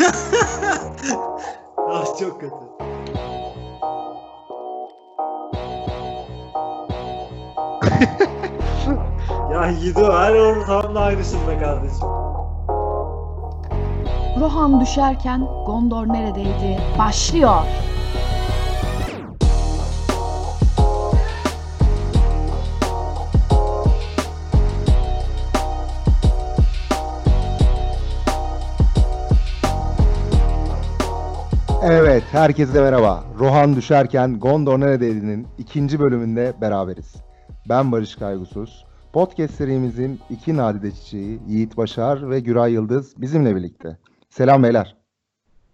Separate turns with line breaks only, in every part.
ah çok kötü. ya Yiğido her ortamda aynısın be kardeşim.
Rohan düşerken Gondor neredeydi? Başlıyor.
Evet, herkese merhaba. Rohan düşerken Gondor neredeydi'nin ikinci bölümünde beraberiz. Ben Barış Kaygusuz. Podcast serimizin iki nadide çiçeği Yiğit Başar ve Güray Yıldız bizimle birlikte. Selam beyler.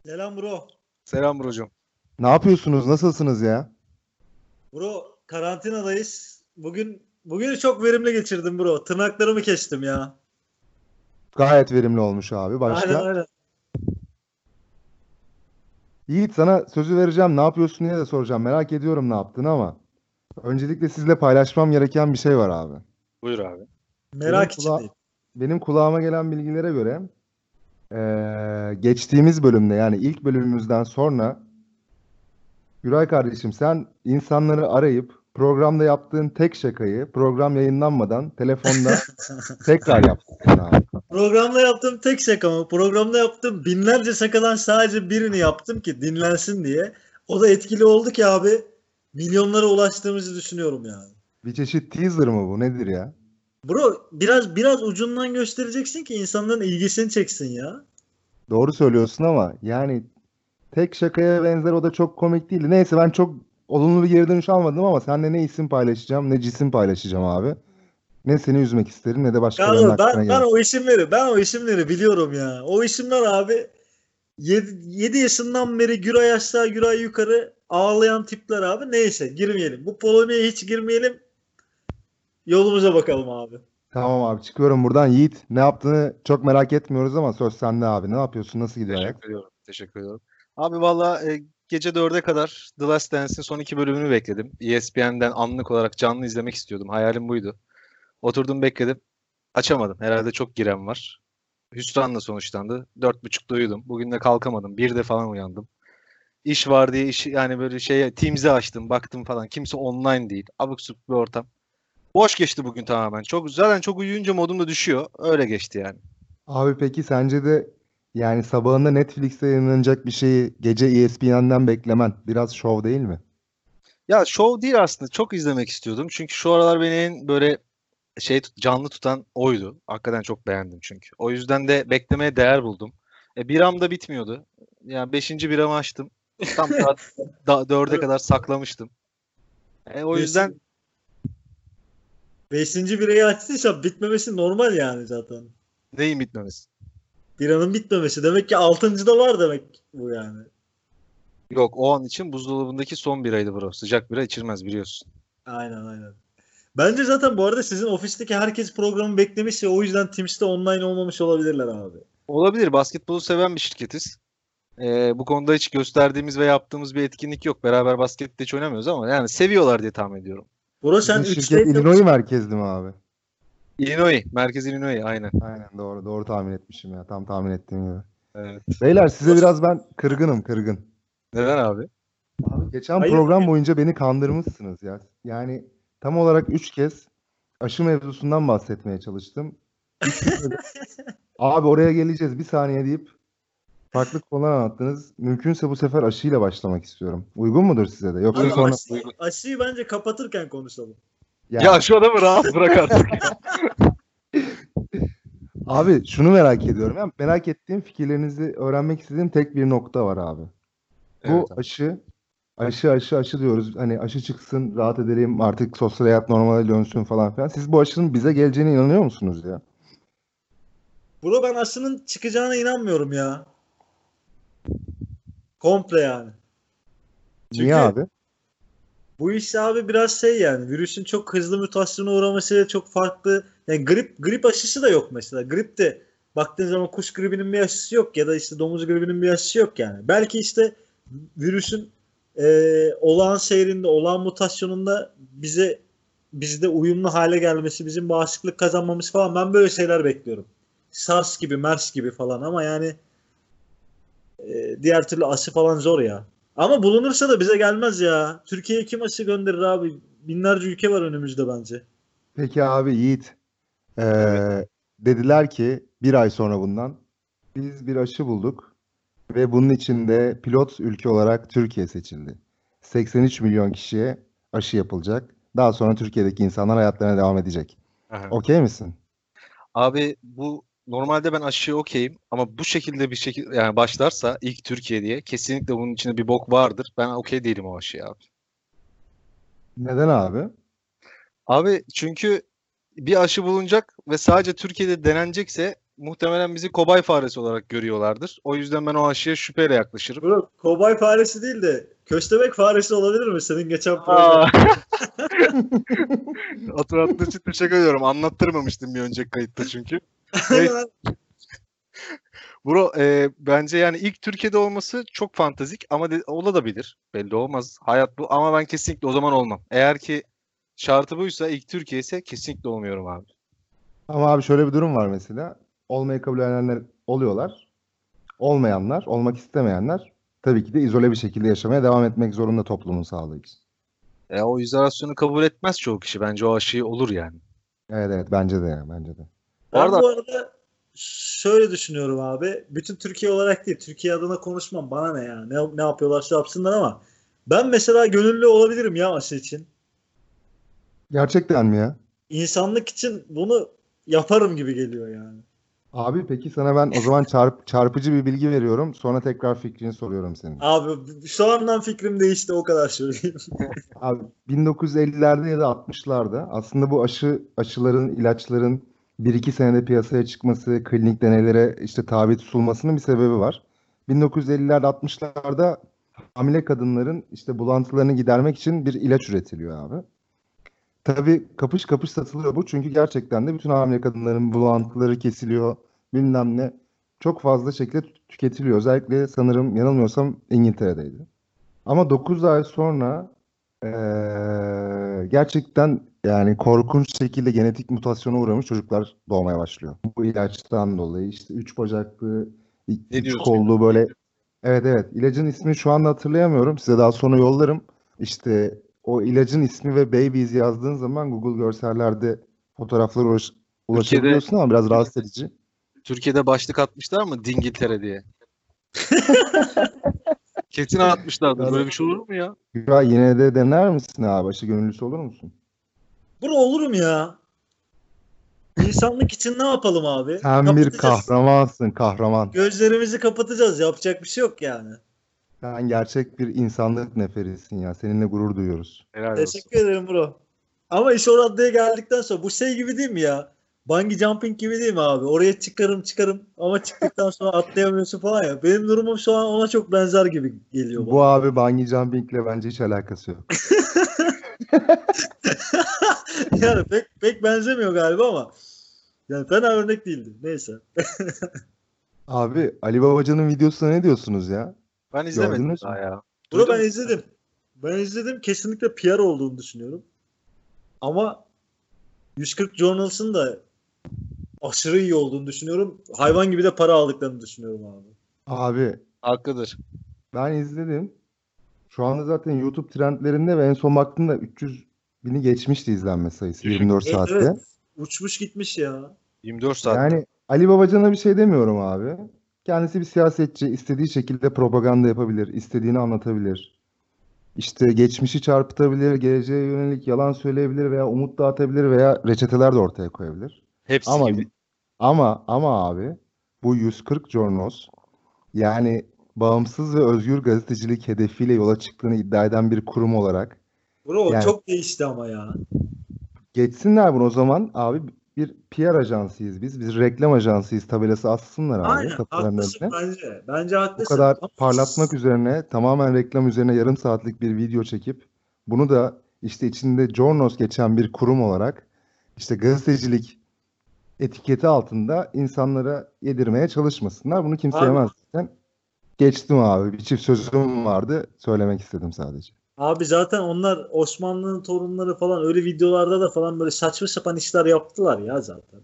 Selam bro.
Selam brocum.
Ne yapıyorsunuz? Nasılsınız ya?
Bro karantinadayız. Bugün bugünü çok verimli geçirdim bro. Tırnaklarımı kestim ya.
Gayet verimli olmuş abi. Başka?
Aynen aynen.
Yiğit sana sözü vereceğim. Ne yapıyorsun diye de soracağım. Merak ediyorum ne yaptığını ama. Öncelikle sizle paylaşmam gereken bir şey var abi.
Buyur abi.
Merak
Benim
içindeyim.
benim kulağıma gelen bilgilere göre eee, geçtiğimiz bölümde yani ilk bölümümüzden sonra Güray kardeşim sen insanları arayıp programda yaptığın tek şakayı program yayınlanmadan telefonda tekrar yaptın abi.
Programda yaptığım tek şaka mı? Programda yaptığım binlerce şakadan sadece birini yaptım ki dinlensin diye. O da etkili oldu ki abi milyonlara ulaştığımızı düşünüyorum yani.
Bir çeşit teaser mı bu nedir ya?
Bro biraz biraz ucundan göstereceksin ki insanların ilgisini çeksin ya.
Doğru söylüyorsun ama yani tek şakaya benzer o da çok komik değildi. Neyse ben çok olumlu bir geri dönüş almadım ama seninle ne isim paylaşacağım ne cisim paylaşacağım abi. Ne seni üzmek isterim ne de başkalarının
Ya
aklına
ben, ben
gelir.
o isimleri ben o isimleri biliyorum ya. O isimler abi 7, yaşından beri Güray aşağı Güray yukarı ağlayan tipler abi. Neyse girmeyelim. Bu polemiğe hiç girmeyelim. Yolumuza bakalım abi.
Tamam abi çıkıyorum buradan. Yiğit ne yaptığını çok merak etmiyoruz ama söz sende abi. Ne yapıyorsun? Nasıl gidiyor?
Teşekkür ediyorum. Teşekkür ediyorum. Abi valla e, gece 4'e kadar The Last Dance'in son iki bölümünü bekledim. ESPN'den anlık olarak canlı izlemek istiyordum. Hayalim buydu. Oturdum bekledim. Açamadım. Herhalde çok giren var. Hüsranla sonuçlandı. 4.30'da uyudum. Bugün de kalkamadım. 1'de falan uyandım. İş var diye iş yani böyle şey Teams'i açtım baktım falan. Kimse online değil. Abuk subuk bir ortam. Boş geçti bugün tamamen. Çok zaten çok uyuyunca modum da düşüyor. Öyle geçti yani.
Abi peki sence de yani sabahında Netflix'te yayınlanacak bir şeyi gece ESPN'den beklemen biraz şov değil mi?
Ya show değil aslında. Çok izlemek istiyordum. Çünkü şu aralar beni en böyle şey canlı tutan oydu. Hakikaten çok beğendim çünkü. O yüzden de beklemeye değer buldum. E, biram da bitmiyordu. Yani beşinci biramı açtım. Tam saat da, dörde kadar saklamıştım. E, o yüzden
Beşinci bireyi açtıysa bitmemesi normal yani zaten.
neyin bitmemesi?
Biranın bitmemesi. Demek ki altıncıda var demek bu yani.
Yok o an için buzdolabındaki son biraydı bro. Sıcak bira içilmez biliyorsun.
Aynen aynen. Bence zaten bu arada sizin ofisteki herkes programı beklemiş ya o yüzden Teams'te online olmamış olabilirler abi.
Olabilir. Basketbolu seven bir şirketiz. E, bu konuda hiç gösterdiğimiz ve yaptığımız bir etkinlik yok. Beraber basket de hiç oynamıyoruz ama yani seviyorlar diye tahmin ediyorum.
Bro sen
Sizin
3
şirket Illinois merkezli mi abi?
Illinois. Merkez Illinois aynen.
Aynen doğru doğru tahmin etmişim ya. Tam tahmin ettiğim gibi.
Evet.
Beyler size biraz ben kırgınım kırgın.
Neden abi?
Abi geçen
Hayır.
program boyunca beni kandırmışsınız ya. Yani tam olarak 3 kez aşı mevzusundan bahsetmeye çalıştım. De, Abi oraya geleceğiz bir saniye deyip farklı konular anlattınız. Mümkünse bu sefer aşıyla başlamak istiyorum. Uygun mudur size de? Yoksa
Abi
sonra
aşıyı, aşıyı bence kapatırken konuşalım.
Yani-
Ya şu adamı rahat bırak artık.
Abi şunu merak ediyorum. Yani merak ettiğim fikirlerinizi öğrenmek istediğim tek bir nokta var abi. Bu
Evet abi.
aşı aşı aşı aşı diyoruz. Hani aşı çıksın, rahat edelim, artık sosyal hayat normale dönsün falan filan. Siz bu aşının bize geleceğine inanıyor musunuz ya?
Bro ben aşının çıkacağına inanmıyorum ya. Komple yani. Çünkü
Niye abi?
Bu iş abi biraz şey yani virüsün çok hızlı mutasyona uğraması çok farklı. Yani grip grip aşısı da yok mesela. Grip de baktığın zaman kuş gribinin bir aşısı yok ya da işte domuz gribinin bir aşısı yok yani. Belki işte virüsün e, olağan seyrinde, olağan mutasyonunda bize bizde uyumlu hale gelmesi, bizim bağışıklık kazanmamız falan ben böyle şeyler bekliyorum. SARS gibi, MERS gibi falan ama yani diğer türlü aşı falan zor ya. Ama bulunursa da bize gelmez ya. Türkiye'ye kim aşı gönderir abi? Binlerce ülke var önümüzde bence.
Peki abi Yiğit. Ee, dediler ki bir ay sonra bundan biz bir aşı bulduk ve bunun içinde pilot ülke olarak Türkiye seçildi. 83 milyon kişiye aşı yapılacak. Daha sonra Türkiye'deki insanlar hayatlarına devam edecek. Okey misin?
Abi bu normalde ben aşıya okeyim ama bu şekilde bir şekilde yani başlarsa ilk Türkiye diye kesinlikle bunun içinde bir bok vardır. Ben okey değilim o aşıya abi.
Neden abi?
Abi çünkü bir aşı bulunacak ve sadece Türkiye'de denenecekse muhtemelen bizi kobay faresi olarak görüyorlardır. O yüzden ben o aşıya şüpheyle yaklaşırım.
Bro, kobay faresi değil de köstebek faresi olabilir mi? Senin geçen
Aa.
program.
Hatırlattığın için teşekkür ediyorum. Anlattırmamıştım bir önceki kayıtta çünkü. Neyse. Bro e, bence yani ilk Türkiye'de olması çok fantastik ama de, olabilir. Belli olmaz. Hayat bu ama ben kesinlikle o zaman olmam. Eğer ki şartı buysa ilk Türkiye ise kesinlikle olmuyorum abi.
Ama abi şöyle bir durum var mesela. Olmayı kabul edenler oluyorlar. Olmayanlar, olmak istemeyenler tabii ki de izole bir şekilde yaşamaya devam etmek zorunda toplumun sağlığı için.
E, o izolasyonu kabul etmez çoğu kişi. Bence o aşıyı olur yani.
Evet evet bence de ya bence de.
Ben
arada-
bu arada şöyle düşünüyorum abi. Bütün Türkiye olarak değil. Türkiye adına konuşmam. Bana ne ya? Ne, ne yapıyorlarsa yapsınlar ama ben mesela gönüllü olabilirim ya aşı için.
Gerçekten mi ya?
İnsanlık için bunu yaparım gibi geliyor yani.
Abi peki sana ben o zaman çarp, çarpıcı bir bilgi veriyorum. Sonra tekrar fikrini soruyorum senin.
Abi şu andan fikrim değişti o kadar söyleyeyim.
Abi 1950'lerde ya da 60'larda aslında bu aşı aşıların, ilaçların 1-2 senede piyasaya çıkması, klinik deneylere işte tabi tutulmasının bir sebebi var. 1950'lerde 60'larda hamile kadınların işte bulantılarını gidermek için bir ilaç üretiliyor abi. Tabii kapış kapış satılıyor bu çünkü gerçekten de bütün hamile kadınların bulantıları kesiliyor bilmem ne. Çok fazla şekilde tü- tüketiliyor. Özellikle sanırım yanılmıyorsam İngiltere'deydi. Ama 9 ay sonra eee, gerçekten yani korkunç şekilde genetik mutasyona uğramış çocuklar doğmaya başlıyor. Bu ilaçtan dolayı işte üç bacaklı, üç kollu böyle. Evet evet ilacın ismini şu anda hatırlayamıyorum. Size daha sonra yollarım. İşte o ilacın ismi ve babies yazdığın zaman Google görsellerde fotoğraflara uğraş- ulaşabiliyorsun ama biraz rahatsız edici.
Türkiye'de başlık atmışlar mı Dingiltere diye? Kesin atmışlardır. Böyle bir şey olur mu ya?
Ya yine de dener misin abi? Aşı gönüllüsü olur musun?
Bro olurum ya. İnsanlık için ne yapalım abi?
Sen bir kahramansın, kahraman.
Gözlerimizi kapatacağız. Yapacak bir şey yok yani.
Sen gerçek bir insanlık neferisin ya. Seninle gurur duyuyoruz.
Helal olsun.
Teşekkür ederim bro. Ama iş o raddeye geldikten sonra bu şey gibi değil mi ya? Bungee jumping gibi değil mi abi? Oraya çıkarım çıkarım ama çıktıktan sonra atlayamıyorsun falan ya. Benim durumum şu an ona çok benzer gibi geliyor
Bu
bana.
abi bungee jumpingle bence hiç alakası yok.
yani pek pek benzemiyor galiba ama yani fena örnek değildi. Neyse.
Abi Ali Babacan'ın videosuna ne diyorsunuz ya?
Ben izlemedim
Gördünüz
daha ya. Duydun
ben izledim. Ben izledim. Kesinlikle PR olduğunu düşünüyorum. Ama 140 Journals'ın da aşırı iyi olduğunu düşünüyorum. Hayvan gibi de para aldıklarını düşünüyorum abi.
Abi
Haklıdır.
ben izledim. Şu anda zaten YouTube trendlerinde ve en son baktığımda 300 bini geçmişti izlenme sayısı 24
Evet,
saatte.
evet. Uçmuş gitmiş ya.
24 saat.
Yani Ali Babacan'a bir şey demiyorum abi. Kendisi bir siyasetçi, istediği şekilde propaganda yapabilir, istediğini anlatabilir. İşte geçmişi çarpıtabilir, geleceğe yönelik yalan söyleyebilir veya umut dağıtabilir veya reçeteler de ortaya koyabilir.
Hepsi
Ama
gibi.
ama ama abi bu 140 Jornos yani bağımsız ve özgür gazetecilik hedefiyle yola çıktığını iddia eden bir kurum olarak
Bro
Yani-
çok değişti ama ya.
geçsinler bunu o zaman abi bir PR ajansıyız biz. Biz reklam ajansıyız tabelası assınlar abi
Aynen haklısın
önüne.
bence. Bence
Bu
haklısın.
kadar
Ama-
parlatmak üzerine tamamen reklam üzerine yarım saatlik bir video çekip bunu da işte içinde Jornos geçen bir kurum olarak işte gazetecilik etiketi altında insanlara yedirmeye çalışmasınlar. Bunu kimse yemez zaten. Geçtim abi. Bir çift sözüm vardı. Söylemek istedim sadece.
Abi zaten onlar Osmanlı'nın torunları falan öyle videolarda da falan böyle saçma sapan işler yaptılar ya zaten.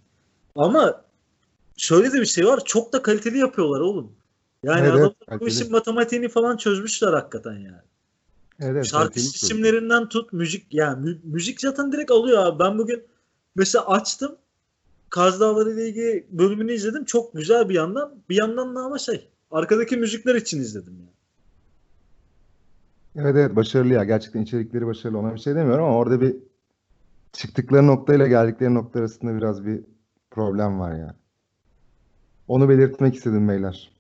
Ama şöyle de bir şey var. Çok da kaliteli yapıyorlar oğlum. Yani
Evet,
adamlar bu
kaliteli.
işin matematiğini falan çözmüşler hakikaten yani.
Evet,
Şarkı isimlerinden tut müzik yani mü- müzik zaten direkt alıyor abi. Ben bugün mesela açtım Kaz Dağları ile ilgili bölümünü izledim. Çok güzel bir yandan. Bir yandan da ama şey arkadaki müzikler için izledim yani.
Evet evet başarılı ya. Gerçekten içerikleri başarılı. Ona bir şey demiyorum ama orada bir çıktıkları noktayla geldikleri nokta arasında biraz bir problem var ya. Onu belirtmek istedim beyler.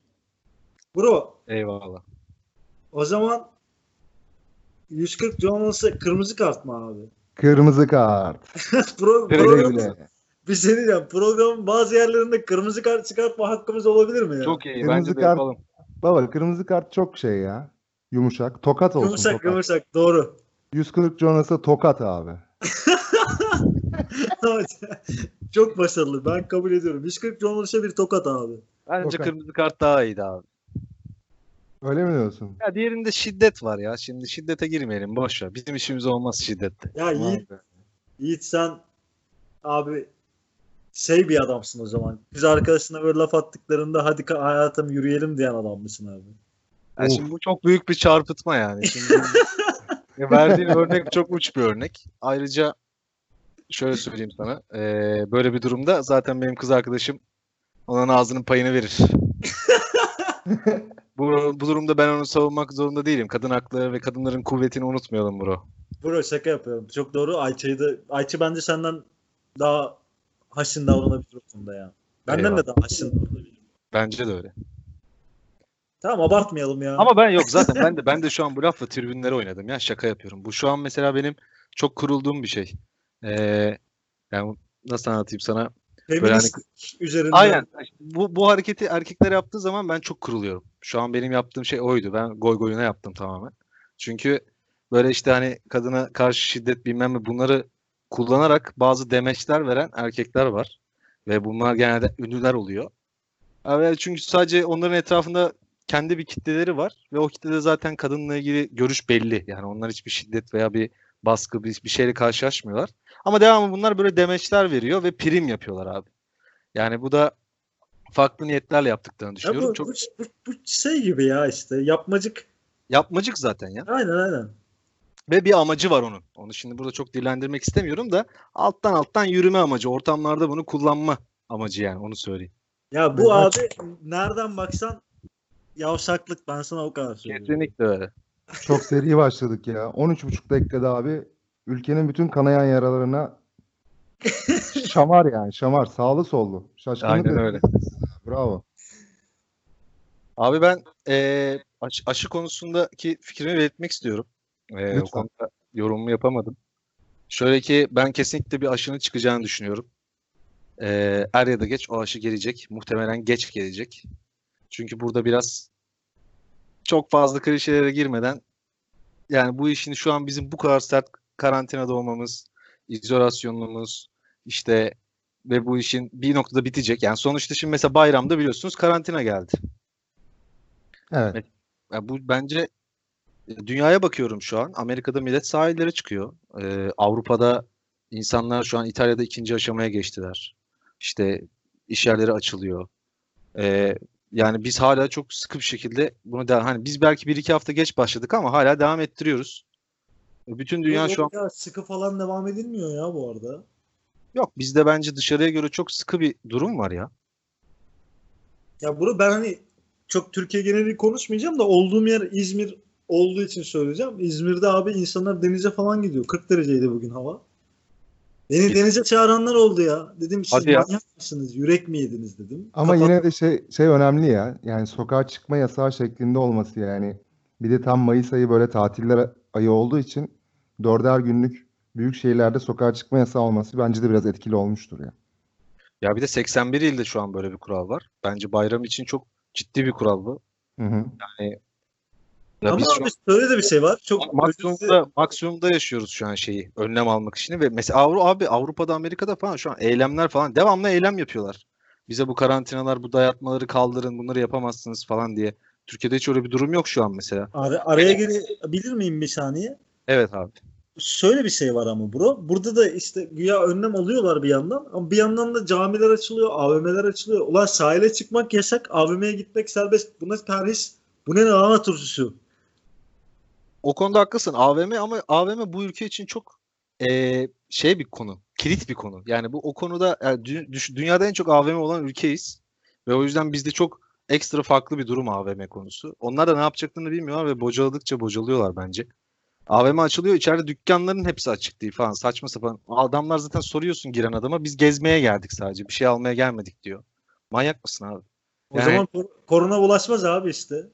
Bro
Eyvallah.
o zaman 140 Jones'a kırmızı kart mı abi?
Kırmızı kart.
Pro,
güle.
Bir şey diyeceğim. Programın bazı yerlerinde kırmızı kart çıkartma hakkımız olabilir mi ya?
Çok iyi.
Kırmızı
Bence de
kart-
yapalım.
Baba kırmızı kart çok şey ya. Yumuşak. Tokat olsun
Yumuşak
tokat.
yumuşak doğru.
140 Jonas'a tokat abi.
Çok başarılı. Ben kabul ediyorum. 140 Jones'a bir tokat abi.
Bence
Tokat.
kırmızı kart daha iyiydi abi.
Öyle mi diyorsun?
Ya diğerinde şiddet var ya. Şimdi şiddete girmeyelim. Boş ver. Bizim işimiz olmaz şiddette.
Ya Yiğit, Yiğit sen abi şey bir adamsın o zaman. Biz arkadaşına böyle laf attıklarında hadi hayatım yürüyelim diyen adam mısın abi?
Ya
Of.
şimdi bu çok büyük bir çarpıtma yani. Şimdi verdiğin örnek çok uç bir örnek. Ayrıca şöyle söyleyeyim sana. eee, böyle bir durumda zaten benim kız arkadaşım onun ağzının payını verir. bu, bu durumda ben onu savunmak zorunda değilim. Kadın hakları ve kadınların kuvvetini unutmayalım bro.
Bro şaka yapıyorum. Çok doğru. Ayça'yı da Ayça bence senden daha haşin davranabilir o konuda ya. Benden
Eyvallah.
de daha haşin davranabilir.
Bence de öyle.
Tamam abartmayalım ya.
Ama ben yok zaten ben de ben de şu an bu lafla tribünlere oynadım ya şaka yapıyorum. Bu şu an mesela benim çok kurulduğum bir şey. Eee yani nasıl anlatayım sana?
Feminist üzerinden.
Aynen. Bu, bu hareketi erkekler yaptığı zaman ben çok kuruluyorum. Şu an benim yaptığım şey oydu. Ben goy goyuna yaptım tamamen. Çünkü böyle işte hani kadına karşı şiddet bilmem ne bunları kullanarak bazı demeçler veren erkekler var. Ve bunlar genelde ünlüler oluyor. Evet, çünkü sadece onların etrafında kendi bir kitleleri var ve o kitlede zaten kadınla ilgili görüş belli. Yani onlar hiçbir şiddet veya bir baskı bir, bir şeyle karşılaşmıyorlar. Ama devamlı bunlar böyle demeçler veriyor ve prim yapıyorlar abi. Yani bu da farklı niyetlerle yaptıklarını
Ya
düşünüyorum.
bu,
Çok
bu, bu, bu şey gibi ya işte yapmacık.
yapmacık zaten ya.
Aynen aynen.
Ve bir amacı var onun. Onu şimdi burada çok dillendirmek istemiyorum da alttan alttan yürüme amacı. Ortamlarda bunu kullanma amacı yani onu söyleyeyim.
Ya bu
Ben
abi nereden baksan yavşaklık ben sana o kadar söylüyorum.
Kesinlikle öyle.
Çok seri başladık ya. 13,5 dakikada abi ülkenin bütün kanayan yaralarına şamar yani şamar sağlı sollu. Şaşkınlık
Aynen öyle.
Bravo.
Abi ben eee, aşı, aşı konusundaki fikrimi belirtmek istiyorum. Eee, o konuda yorumumu yapamadım. Şöyle ki ben kesinlikle bir aşının çıkacağını düşünüyorum. Eee, er ya da geç o aşı gelecek. Muhtemelen geç gelecek. Çünkü burada biraz çok fazla klişelere girmeden yani bu işin şu an bizim bu kadar sert karantinada olmamız, izolasyonumuz işte ve bu işin bir noktada bitecek. Yani sonuçta şimdi mesela bayramda biliyorsunuz karantina geldi.
Evet.
Ya bu bence dünyaya bakıyorum şu an. Amerika'da millet sahillere çıkıyor. Ee, Avrupa'da insanlar şu an İtalya'da ikinci aşamaya geçtiler. İşte iş yerleri açılıyor. Ee, yani biz hala çok sıkı bir şekilde bunu da hani biz belki bir iki hafta geç başladık ama hala devam ettiriyoruz. Bütün dünya şu an
Ya sıkı falan devam edilmiyor ya bu arada.
yok. Bizde bence dışarıya göre çok sıkı bir durum var ya.
Ya bunu ben hani çok Türkiye geneli konuşmayacağım da olduğum yer İzmir olduğu için söyleyeceğim. İzmir'de abi insanlar denize falan gidiyor. 40 dereceydi bugün hava. Beni denize çağıranlar oldu ya. Dedim siz
Hadi ya.
manyak mısınız? Yürek mi yediniz dedim.
Ama
Kapat-
yine de şey şey önemli ya. Yani sokağa çıkma yasağı şeklinde olması yani. Bir de tam Mayıs ayı böyle tatiller ayı olduğu için dörder günlük büyük şehirlerde sokağa çıkma yasağı olması bence de biraz etkili olmuştur ya.
Ya bir de 81 ilde şu an böyle bir kural var. Bence bayram için çok ciddi bir kural bu.
Hı hı.
Ya
Ama abi şöyle de bir şey var. Çok
maksimumda maksimumda yaşıyoruz şu an şeyi. Önlem almak için ve mesela Avru abi Avrupa'da Amerika'da falan şu an eylemler falan devamlı eylem yapıyorlar. Bize bu karantinalar, bu dayatmaları kaldırın, bunları yapamazsınız falan diye. Türkiye'de hiç öyle bir durum yok şu an mesela.
Ara- araya girebilir miyim bir saniye?
Evet abi.
şöyle bir şey var ama bro. Burada da işte güya önlem alıyorlar bir yandan ama bir yandan da camiler açılıyor, AVM'ler açılıyor. Ulan sahile çıkmak yasak, AVM'ye gitmek serbest. Bu ne perhis? Bu ne lahana turşusu?
O konuda haklısın. AVM ama AVM bu ülke için çok eee, şey bir konu. Kilit bir konu. Yani bu o konuda yani dü- dünyada en çok AVM olan ülkeyiz. Ve o yüzden bizde çok ekstra farklı bir durum AVM konusu. Onlar da ne yapacaklarını bilmiyorlar ve bocaladıkça bocalıyorlar bence. AVM açılıyor. içeride dükkanların hepsi açık değil falan. Saçma sapan. Adamlar zaten soruyorsun giren adama. Biz gezmeye geldik sadece. Bir şey almaya gelmedik diyor. Manyak mısın abi?
O
Yani-
zaman kor- korona bulaşmaz abi işte.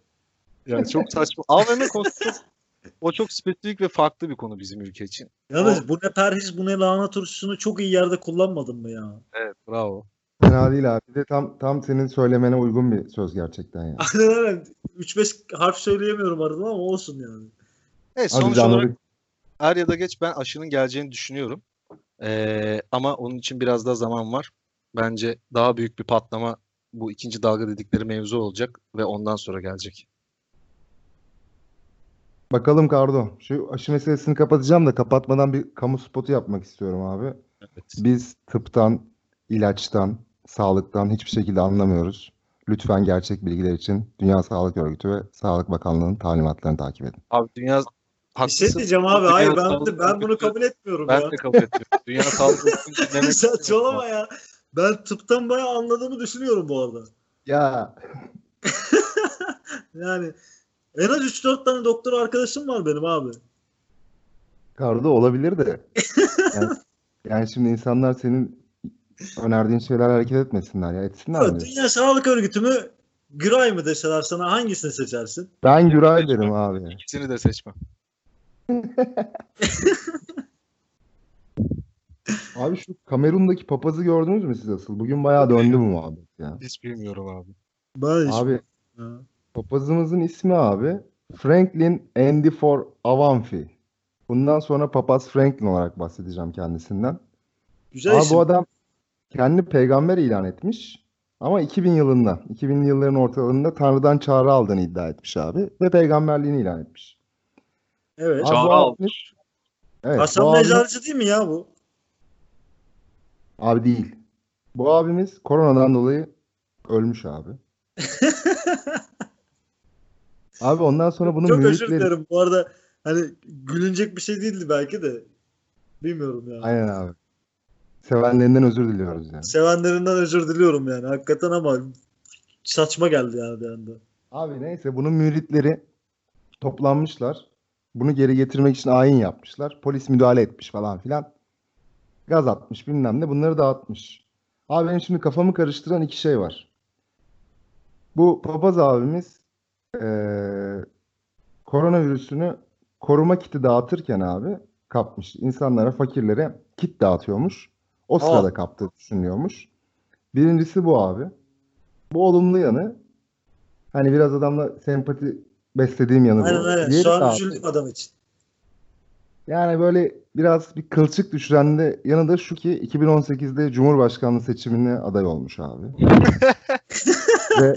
Yani çok saçma. AVM konusu o çok spesifik ve farklı bir konu bizim ülke için.
Yalnız bu ne perhis, bu ne lahana turşusunu çok iyi yerde kullanmadın mı ya?
Evet bravo.
Fena değil abi. Bir de tam tam senin söylemene uygun bir söz gerçekten ya.
Aynen aynen. 3-5 harf söyleyemiyorum arada ama olsun yani.
Evet sonuç olarak er ya da geç ben aşının geleceğini düşünüyorum. Ee, ama onun için biraz daha zaman var. Bence daha büyük bir patlama bu ikinci dalga dedikleri mevzu olacak ve ondan sonra gelecek.
Bakalım Kardo. Şu aşı meselesini kapatacağım da kapatmadan bir kamu spotu yapmak istiyorum abi.
Evet.
Biz tıptan, ilaçtan, sağlıktan hiçbir şekilde anlamıyoruz. Lütfen gerçek bilgiler için Dünya Sağlık Örgütü ve Sağlık Bakanlığı'nın talimatlarını takip edin.
Abi dünya
Bir şey
haklısın.
diyeceğim abi.
Dünya
Hayır ben,
Sağlık
ben bunu
Örgütü-
kabul etmiyorum
Ben
ya.
de kabul etmiyorum. Dünya Sağlık Örgütü'nü dinlemek
Saçmalama ya. Ben tıptan bayağı anladığımı düşünüyorum bu arada.
Ya
Yani en az 3-4 tane doktor arkadaşım var benim abi.
Kardo olabilir de. Yani, yani şimdi insanlar senin önerdiğin şeyler hareket etmesinler ya. Etsinler mi?
Dünya Sağlık Örgütü mü Güray mı deseler sana hangisini seçersin?
Ben Güray derim abi.
İkisini de seçmem.
Abi şu Kamerun'daki papazı gördünüz mü siz asıl? Bugün bayağı döndü bu muhabbet ya.
Hiç bilmiyorum abi.
Ben hiç-
Abi
Ha.
Papazımızın ismi abi Franklin Andy for Avanfi. Bundan sonra papaz Franklin olarak bahsedeceğim kendisinden.
Güzel
Abi
isim.
bu adam kendi peygamber ilan etmiş. Ama 2000 yılında, 2000'li yılların ortalarında Tanrı'dan çağrı aldığını iddia etmiş abi. Ve peygamberliğini ilan etmiş.
Evet.
Abi
Çağrı almış.
Evet,
Hasan
abimiz-
Mezarcı değil mi ya bu?
Abi değil. Bu abimiz koronadan dolayı ölmüş abi. Abi ondan sonra bunun
Çok özür dilerim. Bu arada hani gülünecek bir şey değildi belki de. Bilmiyorum ya.
Aynen abi. Sevenlerinden özür diliyoruz yani.
Sevenlerinden özür diliyorum yani. Hakikaten ama saçma geldi yani bir anda.
Abi neyse bunun müritleri toplanmışlar. Bunu geri getirmek için ayin yapmışlar. Polis müdahale etmiş falan filan. Gaz atmış bilmem ne bunları dağıtmış. Abi benim şimdi kafamı karıştıran iki şey var. Bu papaz abimiz eee, koronavirüsünü koruma kiti dağıtırken abi kapmış. İnsanlara, fakirlere kit dağıtıyormuş. O sırada kaptığı düşünülüyormuş. Birincisi bu abi. Bu olumlu yanı. Hani biraz adamla sempati beslediğim yanı bu.
Aynen aynen.
Diğeri
Şu an üzüldüm adam için.
yani böyle biraz bir kılçık düşüren de yanı da şu ki 2018'de Cumhurbaşkanlığı seçimine aday olmuş abi. Ve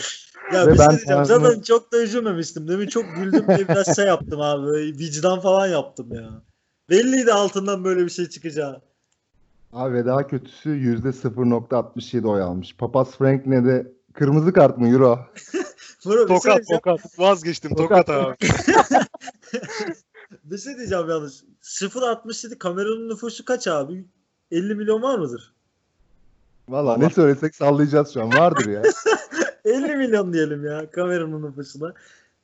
Ya
Ve
bir şey
ben
diyeceğim. Zaten çok da üzülmemiştim. Demin çok güldüm diye biraz şey yaptım abi. Böyle Vicdan falan yaptım ya. Belliydi altından böyle bir şey çıkacağı.
abi ve daha kötüsü %0.67 oy almış. Papaz Franklin'e de kırmızı kart mı Euro?
Bro, şey
Tokat
diyeceğim.
tokat. Vazgeçtim
Tokat.
tokat abi.
Bir şey diyeceğim yalnız. 0.67 Kamerun'un nüfusu kaç abi? 50 milyon var mıdır?
Valla ne söylesek sallayacağız şu an. Vardır ya.
50 milyon diyelim ya Kamerun'un nüfusuna.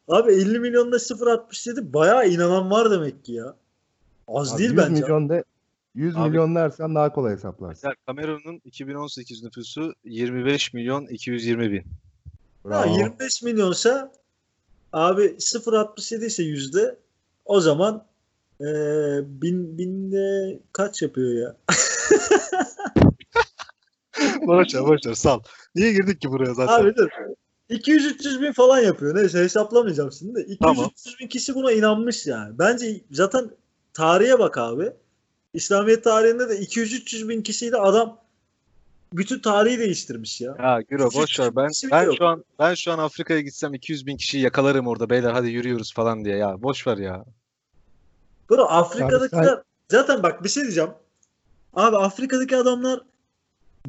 Abi 50 milyonda 0.67 bayağı inanan var demek ki ya. Az
Abi
değil
100
bence.
milyon de 100
Abi-
milyon dersen daha kolay hesaplarsın.
Mesela Kamerun'un 2018 nüfusu 25 milyon 220 bin.
Ha,
Bravo.
25 milyonsa abi 0.67 ise yüzde o zaman eee bin, binde kaç yapıyor ya?
boş ver boş ver sal. Niye girdik ki buraya zaten?
Abi dur. 200-300 bin falan yapıyor. Neyse hesaplamayacağım şimdi de. 200-300
Tamam.
bin kişi buna inanmış yani. Bence zaten tarihe bak abi. İslamiyet tarihinde de 200-300 bin kişiyle adam bütün tarihi değiştirmiş ya.
Ya Güro boş ver. Ben ben
yok.
şu an ben şu an Afrika'ya gitsem 200 bin kişiyi yakalarım orada beyler hadi yürüyoruz falan diye ya. Boş ver ya.
Bro Afrika'dakiler Zaten bak bir şey diyeceğim. Abi Afrika'daki adamlar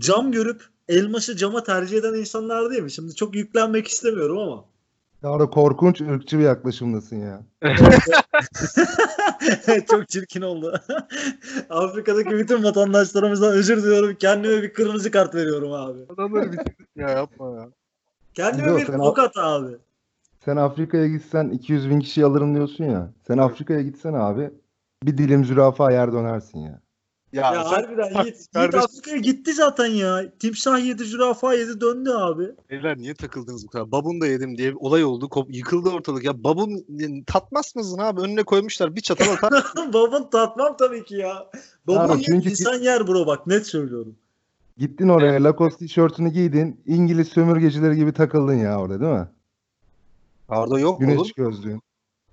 cam görüp elması cama tercih eden insanlar değil mi? Şimdi çok yüklenmek istemiyorum ama.
Ya orada korkunç ırkçı bir yaklaşımdasın ya.
çok çirkin oldu. Afrika'daki bütün vatandaşlarımızdan özür diliyorum. Kendime bir kırmızı kart veriyorum abi.
Adamları bitirdik ya yapma ya.
Kendime
Yok,
bir
sen-
tokat abi.
Sen Afrika'ya gitsen 200 bin kişi alırım diyorsun ya. Sen Afrika'ya gitsen abi bir dilim zürafa yer dönersin ya.
Ya,
Ya
sen
harbiden Yiğit, Yiğit
kardeşim.
Afrika'ya gitti zaten ya. Timsah yedi, zürafa yedi döndü abi.
beyler niye takıldınız bu kadar? Babun da yedim diye olay oldu. Kop, yıkıldı ortalık. Ya babun tatmaz mısın abi? Önüne koymuşlar bir çatal atar.
Babın tatmam tabii ki ya. Babın
Abi çünkü-
insan yer bro bak net söylüyorum.
Gittin oraya Lacoste tişörtünü giydin. İngiliz sömürgecileri gibi takıldın ya orada değil mi?
Arda yok mu
Güneş
oğlum?
gözlüğün.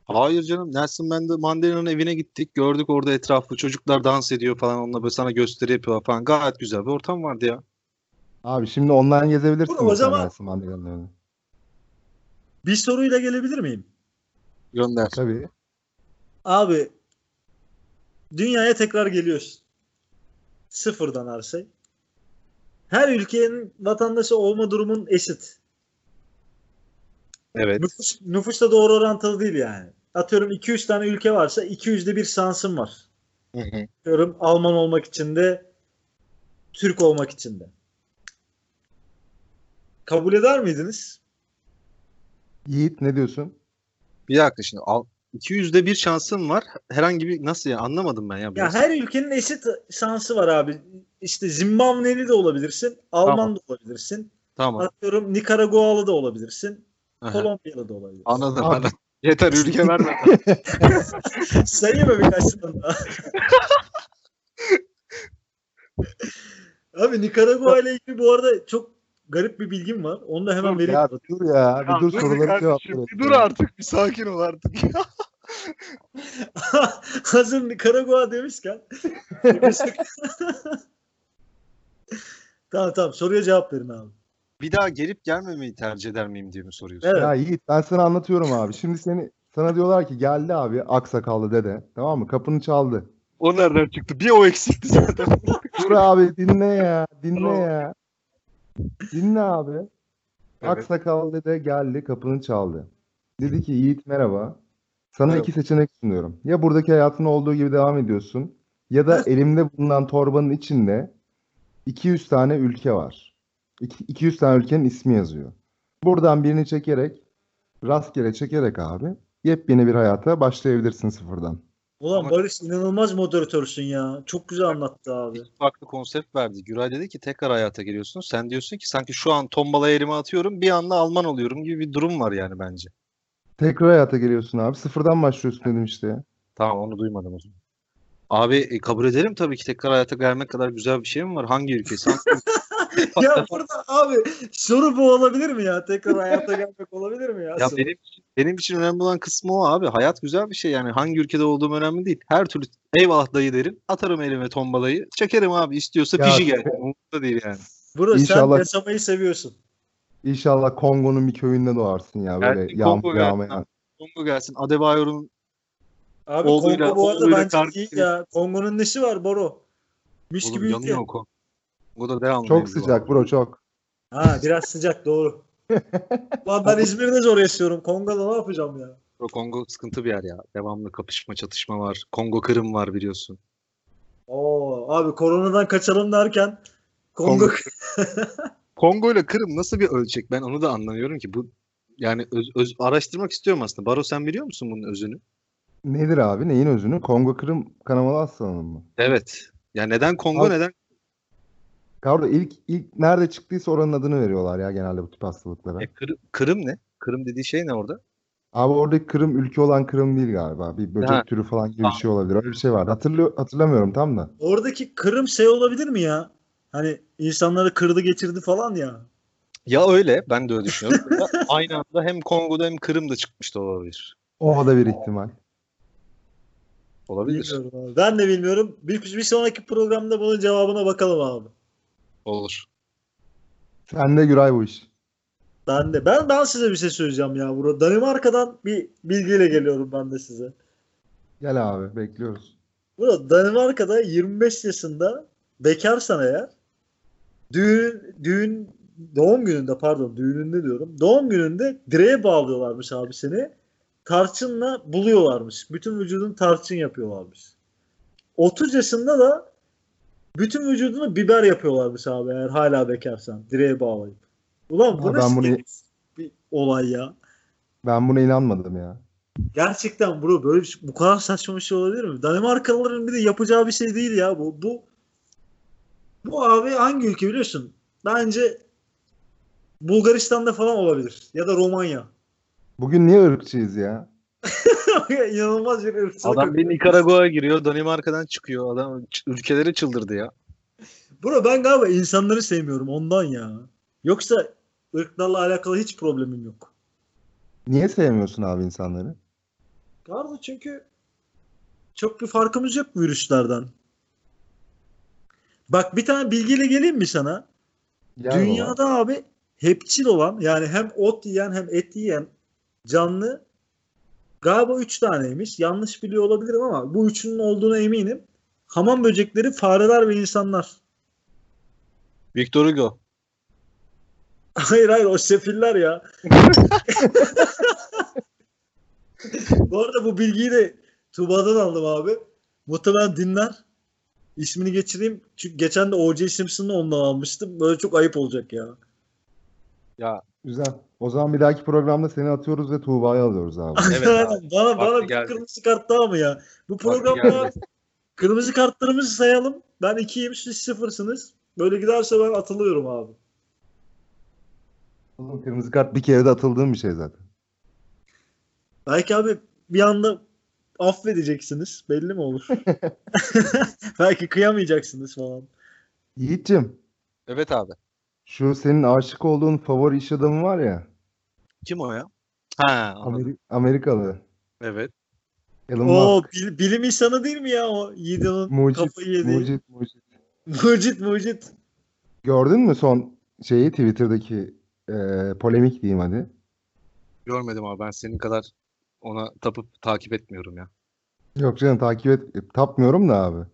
Hayır canım. Nelson Mande- Mandela'nın evine gittik. Gördük orada etrafı. Çocuklar dans ediyor falan. Onunla böyle sana gösteri yapıyor falan. Gayet güzel bir ortam vardı ya.
Abi şimdi online gezebilirsin.
Oğlum o
mesela
zaman-
Nelson Mandela'nın önüne.
Bir soruyla gelebilir miyim?
Gönder.
Tabii.
Abi dünyaya tekrar geliyorsun. Sıfırdan her şey. Her ülkenin vatandaşı olma durumun eşit.
Evet.
Nüfus, nüfus da doğru orantılı değil yani. Atıyorum 200 tane ülke varsa 200'de bir şansın var.
Hı hı.
Atıyorum Alman olmak için de Türk olmak için de. Kabul eder miydiniz?
Yiğit ne diyorsun?
Bir dakika şimdi. Al, 200'de bir şansın var. Herhangi bir nasıl ya anlamadım ben ya.
Ya
biraz.
her ülkenin eşit şansı var abi. İşte Zimbabweli de olabilirsin, Alman
Tamam.
da olabilirsin.
Tamam.
Atıyorum Nikaragualı da olabilirsin,
Aha.
Kolombiyalı da olabilirsin.
Anladım.
Abi-
anladım. Yeter ülke verme.
Sayayım mı birkaç tane daha? Abi Nikaragua ile ilgili bu arada çok garip bir bilgim var. Onu da hemen vereyim.
Ya dur ya. Bir dur soruları cevap.
Bir dur artık. Bir sakin ol artık.
Hazır Nikaragua demişken. tamam tamam soruya cevap verin abi.
Bir daha gelip gelmemeyi tercih eder miyim diye mi soruyorsun?
Evet.
Ya Yiğit ben sana anlatıyorum abi. Şimdi seni sana diyorlar ki geldi abi aksakallı dede. Tamam mı? Kapını çaldı.
O nereden çıktı? Bir o eksikti zaten.
Dur abi dinle ya. Dinle ya. Dinle abi.
Evet.
Aksakallı dede geldi kapını çaldı. Dedi ki Yiğit merhaba. Sana
Merhaba.
iki seçenek sunuyorum. Ya buradaki hayatın olduğu gibi devam ediyorsun. Ya da elimde bulunan torbanın içinde 200 tane ülke var. İki- 200 tane ülkenin ismi yazıyor. Buradan birini çekerek rastgele çekerek abi yepyeni bir hayata başlayabilirsin sıfırdan.
Ulan
Ama-
Barış inanılmaz moderatörsün ya. Çok güzel anlattı abi.
farklı konsept verdi. Güray dedi ki tekrar hayata geliyorsun. Sen diyorsun ki sanki şu an tombalayı elime atıyorum bir anda Alman oluyorum gibi bir durum var yani bence.
Tekrar hayata geliyorsun abi. Sıfırdan başlıyorsun dedim işte ya.
Tamam onu duymadım o zaman. Abi e, kabul ederim tabii ki tekrar hayata gelmek kadar güzel bir şey mi var? Hangi ülkesi? Hangi-
ya burada abi soru bu olabilir mi ya? Tekrar hayata gelmek olabilir mi ya?
ya
soru?
benim için, benim için önemli olan kısmı o abi. Hayat güzel bir şey yani. Hangi ülkede olduğum önemli değil. Her türlü eyvallah dayı derim. Atarım elime tombalayı. Çekerim abi. İstiyorsa
Ya-
fişi gel. Umurumda değil yani.
Sen
İnşallah-
yaşamayı seviyorsun.
İnşallah Kongo'nun bir köyünde doğarsın ya böyle
Belki
yağmur
Kongo gelsin
yağmayan.
Kongo gelsin. Adebayor'un
Abi Kongo bu arada bence iyi ya. Kongo'nun nesi var Boro? Mis
Oğlum
gibi ülke.
yanıyor Kongo. Kongo'da devamlı
Çok sıcak bro çok.
Ha biraz sıcak doğru. Lan ben İzmir'de zor yaşıyorum. Kongo'da ne yapacağım ya?
Bro, Kongo sıkıntı bir yer ya. Devamlı kapışma, çatışma var. Kongo Kırım var biliyorsun.
Oo abi koronadan kaçalım derken Kongo,
Kongo- ile Kırım nasıl bir ölçek? Ben onu da anlamıyorum ki. Bu yani öz, öz- araştırmak istiyorum aslında. Baro sen biliyor musun bunun özünü?
Nedir abi? Neyin özünü? Kongo Kırım kanamalı hastalanın mı?
Evet. Ya neden Kongo
Abi-
neden?
Orada ilk ilk nerede çıktıysa oranın adını veriyorlar ya genelde bu tip hastalıklara.
E, Kırım, Kırım ne? Kırım dediği şey ne orada?
Abi oradaki Kırım ülke olan Kırım değil galiba. Bir böcek
Ha.
türü falan gibi bir
Tamam.
şey olabilir. Öyle bir şey vardı. Hatırlıyor, hatırlamıyorum tam da.
Oradaki Kırım şey olabilir mi ya? Hani insanları kırdı geçirdi falan ya.
Ya öyle. Ben de öyle düşünüyorum. Aynı anda hem Kongo'da hem Kırım'da çıkmış da olabilir.
O da bir ihtimal.
Olabilir.
Bilmiyorum abi. Ben de bilmiyorum. Bir, bir sonraki programda bunun cevabına bakalım abi.
Olur.
Sen de Güray bu iş.
Ben de. Ben, ben size bir şey söyleyeceğim ya. Burada Danimarka'dan bir bilgiyle geliyorum ben de size.
Gel abi bekliyoruz.
Bro Danimarka'da 25 yaşında bekarsan eğer düğün, düğün doğum gününde pardon düğününde diyorum. Doğum gününde direğe bağlıyorlarmış abi seni. Tarçınla buluyorlarmış. Bütün vücudun tarçın yapıyorlarmış. 30 yaşında da bütün vücudunu biber yapıyorlarmış abi eğer hala bekarsan. Direğe bağlayıp. Ulan bu
ben
nasıl
bunu-
bir olay ya?
Ben buna inanmadım ya.
Gerçekten bro böyle bir şey- bu kadar saçma bir şey olabilir mi? Danimarkalıların bir de yapacağı bir şey değil ya bu. Bu bu abi hangi ülke biliyorsun? Bence Bulgaristan'da falan olabilir ya da Romanya.
Bugün niye ırkçıyız ya?
İnanılmaz bir ırkçılık.
Adam bir Nikaragua'ya giriyor, Danimarka'dan çıkıyor. Adam ülkeleri çıldırdı ya.
Bro ben galiba insanları sevmiyorum ondan ya. Yoksa ırklarla alakalı hiç problemim yok.
Niye sevmiyorsun abi insanları?
Galiba çünkü çok bir farkımız yok virüslerden. Bak bir tane bilgiyle geleyim mi sana?
Gel baba.
Dünyada abi hepçil olan yani hem ot yiyen hem et yiyen canlı galiba 3 taneymiş. Yanlış biliyor olabilirim ama bu üçünün olduğuna eminim. Hamam böcekleri, fareler ve insanlar.
Victor Hugo.
Hayır hayır o sefiller ya. bu arada bu bilgiyi de Tuba'dan aldım abi. Muhtemelen dinler. İsmini geçireyim. Çünkü geçen de O.J. Simpson'ı ondan almıştım. Böyle çok ayıp olacak ya.
Ya
Güzel. O zaman bir dahaki programda seni atıyoruz ve Tuğba'yı alıyoruz abi.
Evet abi.
bana bana bir
geldi.
kırmızı kart daha mı ya? Bu programda kırmızı kartlarımızı sayalım. Ben ikiyim siz sıfırsınız. Böyle giderse ben atılıyorum abi.
Oğlum, Kırmızı kart bir kere de atıldığım bir şey zaten.
Belki abi bir anda affedeceksiniz. Belli mi olur? Belki kıyamayacaksınız falan.
Yiğit'cim
Evet abi.
Şu senin aşık olduğun favori iş adamı var ya
Kim o ya? Ha, anladım.
Ameri- Amerikalı.
Evet.
Elon
O
Musk.
bil- bilim insanı değil mi ya o Yiğit'in
Mucit,
kafayı yediği?
mucit, mucit.
Mucit mucit.
Gördün mü son şeyi Twitter'daki e, polemik diyeyim hadi.
Görmedim abi. Ben senin kadar ona tapıp takip etmiyorum ya.
Yok canım takip et, tapmıyorum da abi.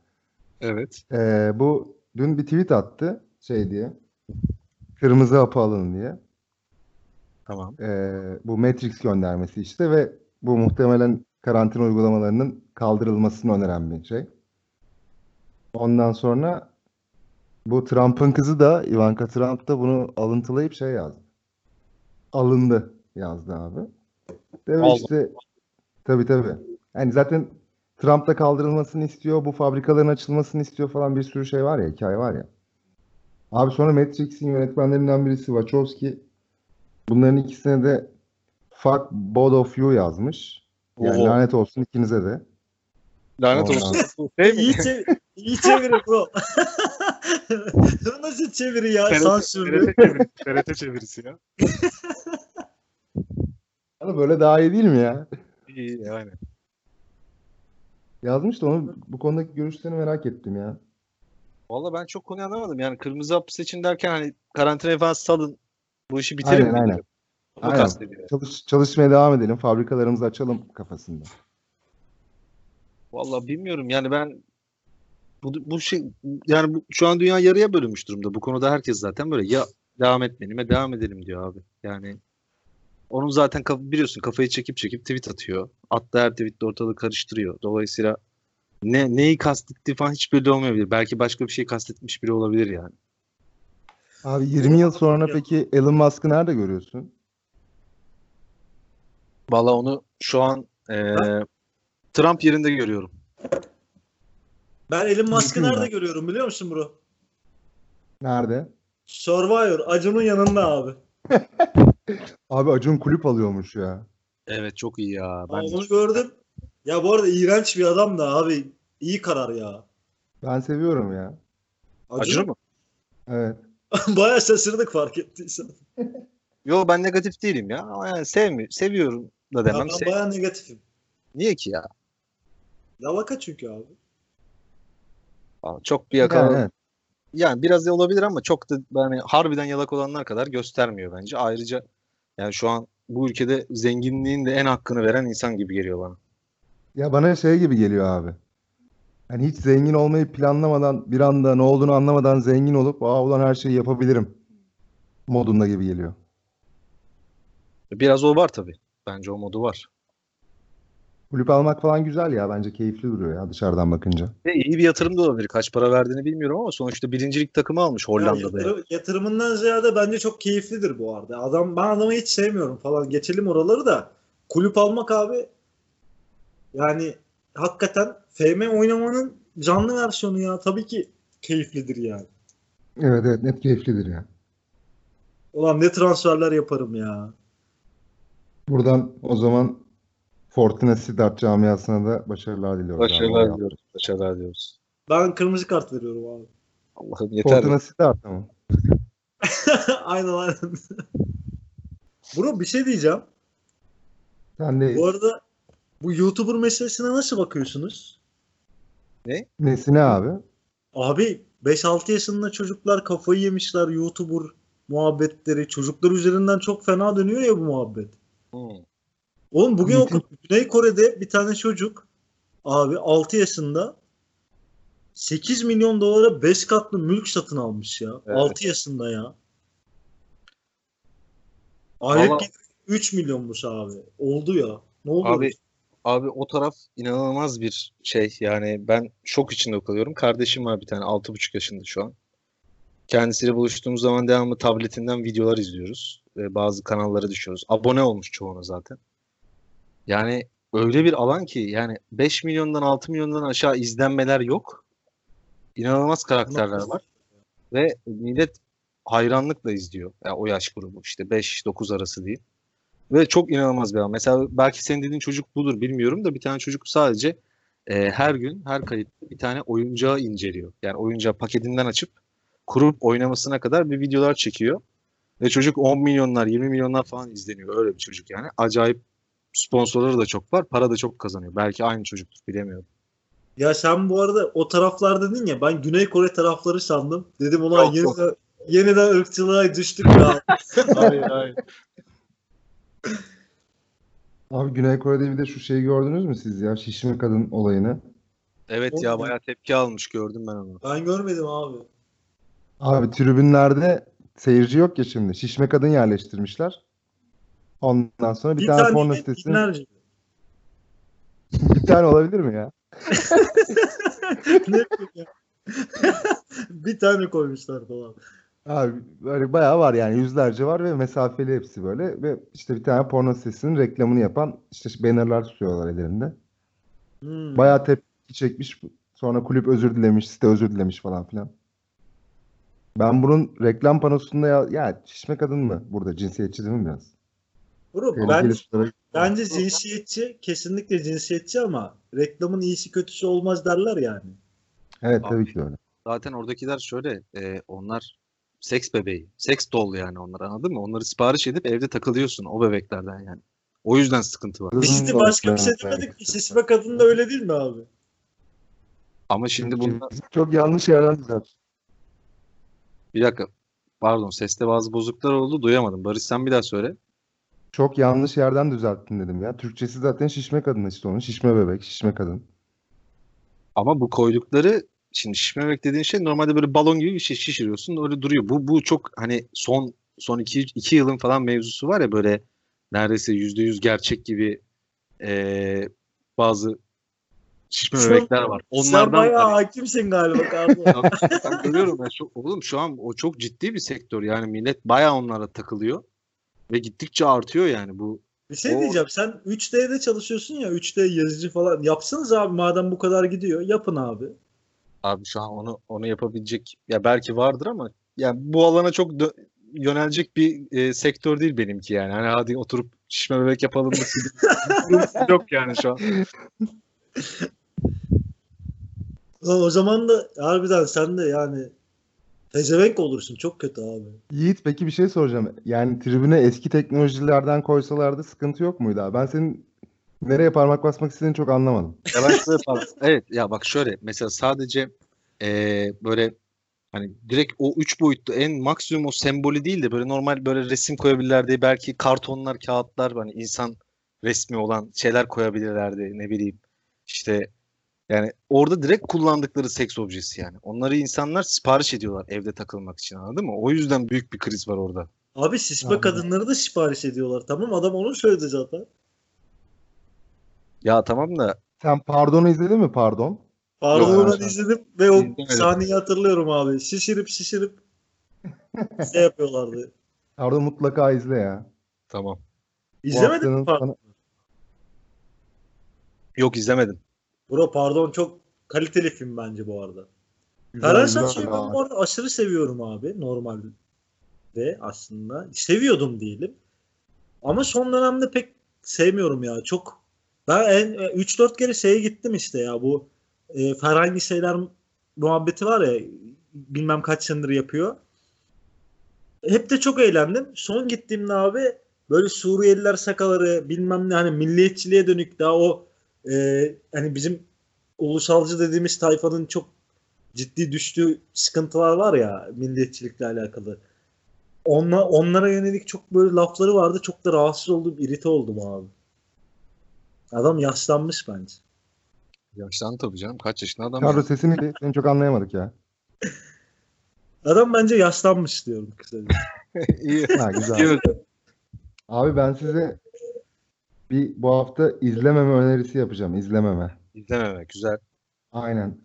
Evet.
E, bu dün bir tweet attı şey diye. Kırmızı hapı alın diye.
Tamam.
E, bu Matrix göndermesi işte ve bu muhtemelen karantina uygulamalarının kaldırılmasını öneren bir şey. Ondan sonra bu Trump'ın kızı da Ivanka Trump da bunu alıntılayıp şey yazdı. Alındı yazdı abi. Ve
Allah.
işte tabii tabii. Yani zaten Trump da kaldırılmasını istiyor, bu fabrikaların açılmasını istiyor falan bir sürü şey var ya, hikaye var ya. Abi sonra Matrix'in yönetmenlerinden birisi Wachowski bunların ikisine de fuck both of you yazmış. Yani
Oo.
lanet olsun ikinize de.
Lanet
Ondan
olsun. Bu şey mi?
İyi, çev iyi çeviri bro. Bu Nasıl çeviri ya? Sansürlü.
TRT çevirisi, TRT çevirisi ya.
Ama böyle daha iyi değil mi ya?
İyi, iyi, aynen.
Yazmış da onu bu konudaki görüşlerini merak ettim ya.
Valla ben çok konuyu anlamadım. Yani kırmızı hapı seçin derken hani karantinayı falan salın. Bu işi bitirin
Aynen,
mi?
aynen.
Onu
Aynen. Çalış, çalışmaya devam edelim, fabrikalarımızı açalım kafasında.
Valla bilmiyorum yani ben bu, bu şey yani bu, şu an dünya yarıya bölünmüş durumda. Bu konuda herkes zaten böyle ya devam etmeyelim ya devam edelim diyor abi. Yani onun zaten biliyorsun kafayı çekip çekip tweet atıyor. Attığı her tweetle ortalığı karıştırıyor. Dolayısıyla ne neyi kastettiği falan hiç belli olmayabilir. Belki başka bir şey kastetmiş biri olabilir yani.
Abi 20 yıl sonra peki Elon Musk'ı nerede görüyorsun?
Valla onu şu an eee, Trump yerinde görüyorum.
Ben Elon Musk'ı
Mümkün
nerede
ya.
görüyorum biliyor musun bro?
Nerede?
Survivor. Acun'un yanında abi.
Abi Acun kulüp alıyormuş ya.
Evet çok iyi ya. Ben
Aa, onu gördüm. Ya bu arada iğrenç bir adam da abi. İyi karar ya.
Ben seviyorum ya.
Acun mu?
Evet.
Baya şaşırdık fark ettiysen.
Yo ben negatif değilim ya. Ama yani sevmi seviyorum da
Ya
demem.
ben
Sev-
baya negatifim.
Niye ki ya?
Yalaka çünkü abi.
Aa, Çok bir yakala.
Yani
Yani, biraz da olabilir ama çok da yani harbiden yalak olanlar kadar göstermiyor bence. Ayrıca yani şu an bu ülkede zenginliğin de en hakkını veren insan gibi geliyor bana.
Ya bana şey gibi geliyor abi. Hani hiç zengin olmayı planlamadan bir anda ne olduğunu anlamadan zengin olup aa ulan her şeyi yapabilirim modunda gibi geliyor.
Biraz o var tabii. Bence o modu var.
Kulüp almak falan güzel ya bence keyifli duruyor ya dışarıdan bakınca.
Ve iyi bir yatırım da olabilir. Kaç para verdiğini bilmiyorum ama sonuçta birincilik takımı almış
Ya
Hollanda'da.
yatırım- yatırımından ziyade bence çok keyiflidir bu arada. Adam ben adamı hiç sevmiyorum falan. Geçelim oraları da. Kulüp almak abi yani hakikaten FM oynamanın canlı versiyonu ya. Tabii ki keyiflidir yani.
Evet evet net keyiflidir ya.
Ulan ne transferler yaparım ya.
Buradan o zaman Fortuna Sittard camiasına da başarılar diliyoruz. abi.
Başarılar diliyoruz. Başarılar diliyoruz.
Ben kırmızı kart veriyorum abi.
Allah'ım yeter.
Fortuna Sittard mı?
aynen aynen. Bro bir şey diyeceğim.
Sen de
Bu arada bu YouTuber meselesine nasıl bakıyorsunuz?
nesine abi?
Abi 5-6 yaşında çocuklar kafayı yemişler YouTuber muhabbetleri. Çocuklar üzerinden çok fena dönüyor ya bu muhabbet.
Hmm.
Oğlum bugün okudum. Güney Kore'de bir tane çocuk abi 6 yaşında 8 milyon dolara 5 katlı mülk satın almış ya.
Evet.
6 yaşında ya. Aylık geliri 3 milyonmuş abi. Oldu ya. Ne oldu?
Abi abi o taraf inanılmaz bir şey. Yani ben şok içinde kalıyorum. Kardeşim var bir tane 6,5 yaşında şu an. Kendisiyle buluştuğumuz zaman devamlı tabletinden videolar izliyoruz. Ve bazı kanallara düşüyoruz. Abone olmuş çoğuna zaten. Yani öyle bir alan ki yani 5 milyondan 6 milyondan aşağı izlenmeler yok. İnanılmaz karakterler var. Ve millet hayranlıkla izliyor. Yani o yaş grubu işte 5-9 arası değil. Ve çok inanılmaz bir an. Mesela belki senin dediğin çocuk budur bilmiyorum da bir tane çocuk sadece e, her gün her kayıtta bir tane oyuncağı inceliyor. Yani oyuncağı paketinden açıp kurup oynamasına kadar bir videolar çekiyor. Ve çocuk 10 milyonlar 20 milyonlar falan izleniyor. Öyle bir çocuk yani. Acayip sponsorları da çok var. Para da çok kazanıyor. Belki aynı çocuktur bilemiyorum.
Ya sen bu arada o taraflar dedin ya ben Güney Kore tarafları sandım. Dedim ulan yeniden, yeniden ırkçılığa düştük ya.
hayır hayır.
Abi Güney Kore'de bir de şu şeyi gördünüz mü siz ya? Şişme kadın olayını.
Evet ya bayağı tepki almış gördüm ben onu.
ben görmedim abi.
Abi tribünlerde seyirci yok ya şimdi. Şişme kadın yerleştirmişler. Ondan sonra bir,
Bir
tane,
tane
porno
Binlerce.
bir tane olabilir mi ya?
ne ya? bir tane koymuşlar falan.
Abi böyle bayağı var yani yüzlerce var ve mesafeli hepsi böyle ve işte bir tane porno sitesinin reklamını yapan işte bannerlar tutuyorlar ellerinde.
Hmm.
Bayağı tepki çekmiş. Sonra kulüp özür dilemiş, site özür dilemiş falan filan. Ben bunun reklam panosunda ya, ya şişme kadın mı burada cinsiyetçi değil mi biraz?
Bro, bence,
sulara-
bence cinsiyetçi kesinlikle cinsiyetçi ama reklamın iyisi kötüsü olmaz derler yani.
Evet tabii ki öyle.
Zaten oradakiler şöyle e, onlar seks bebeği. Seks doll yani onlar anladın mı? Onları sipariş edip evde takılıyorsun o bebeklerden yani. O yüzden sıkıntı var.
Biz de başka bir şey demedik. Şişme kadın da öyle değil mi abi?
Ama şimdi bunlar
Çok yanlış yerden düzelt.
bir dakika pardon seste bazı bozukluklar oldu duyamadım. Barış sen bir daha söyle.
Çok yanlış yerden düzelttin dedim ya. Türkçesi zaten şişme kadın işte onun. Şişme bebek, şişme kadın.
Ama bu koydukları şimdi şişme bebek dediğin şey normalde böyle balon gibi bir şey şişiriyorsun öyle duruyor. Bu bu çok hani son son iki, iki yılın falan mevzusu var ya böyle neredeyse yüzde yüz gerçek gibi e, bazı şişme
Şu-
bebekler var.
Sen
Onlardan
bayağı
var.
hakimsin galiba kardeşim.
Ya ben görüyorum ben çok, oğlum şu an o çok ciddi bir sektör yani millet bayağı onlara takılıyor ve gittikçe artıyor yani bu
Bir şey
O-
diyeceğim. Sen 3D'de çalışıyorsun ya 3D yazıcı falan. Yapsanız abi madem bu kadar gidiyor. Yapın abi.
Abi şu an onu onu yapabilecek ya belki vardır ama yani bu alana çok dö- yönelecek bir e, sektör değil benimki yani. Hani hadi oturup şişme bebek yapalım da yok yani şu an.
Lan o zaman da harbiden sen de yani pezevenk olursun. Çok kötü abi.
Yiğit peki bir şey soracağım. Yani tribüne eski teknolojilerden koysalardı sıkıntı yok muydu abi? Ben senin nereye parmak basmak istediğini çok anlamadım.
Ya ben şöyle yapar- Evet ya bak şöyle mesela sadece eee, böyle hani direkt o üç boyutlu en maksimum o sembolü değil de böyle normal böyle resim koyabilirlerdi. Belki kartonlar, kağıtlar hani insan resmi olan şeyler koyabilirlerdi ne bileyim. işte Yani orada direkt kullandıkları seks objesi yani. Onları insanlar sipariş ediyorlar evde takılmak için anladın mı? O yüzden büyük bir kriz var orada.
Abi şişme kadınları da sipariş ediyorlar. Tamam adam onu söyledi zaten.
Ya tamam da
Sen Pardon'u izledin mi Pardon?
Ben- izledim ve o
İzlemedim.
sahneyi hatırlıyorum abi. Şişirip şişirip şey yapıyorlardı.
Pardon mutlaka izle ya.
tamam.
İzlemedin mi pardon?
sana-
Yok izlemedim.
Bro pardon çok kaliteli film bence bu arada.
Güzel
Şensoy'u ben bu arada aşırı seviyorum abi normalde aslında. Seviyordum diyelim. Ama son dönemde pek sevmiyorum ya. Çok ben en 3-4 kere şeye gittim işte ya bu e, Ferhangi şeyler muhabbeti var ya bilmem kaç senedir yapıyor. Hep de çok eğlendim. Son gittiğimde abi böyle Suriyeliler sakaları bilmem ne hani milliyetçiliğe dönük daha o e, hani bizim ulusalcı dediğimiz tayfanın çok ciddi düştüğü sıkıntılar var ya milliyetçilikle alakalı. Onla, onlara yönelik çok böyle lafları vardı. Çok da rahatsız oldum, irite oldum abi. Adam yaşlanmış bence.
Yaşlandı tabii canım. Kaç yaşında adam ya.
sesini de seni çok anlayamadık ya.
Adam bence yaşlanmış diyorum kısaca.
İyi.
Ha güzel. Abi ben size bir bu hafta izlememe önerisi yapacağım. İzlememe.
İzlememek güzel.
Aynen.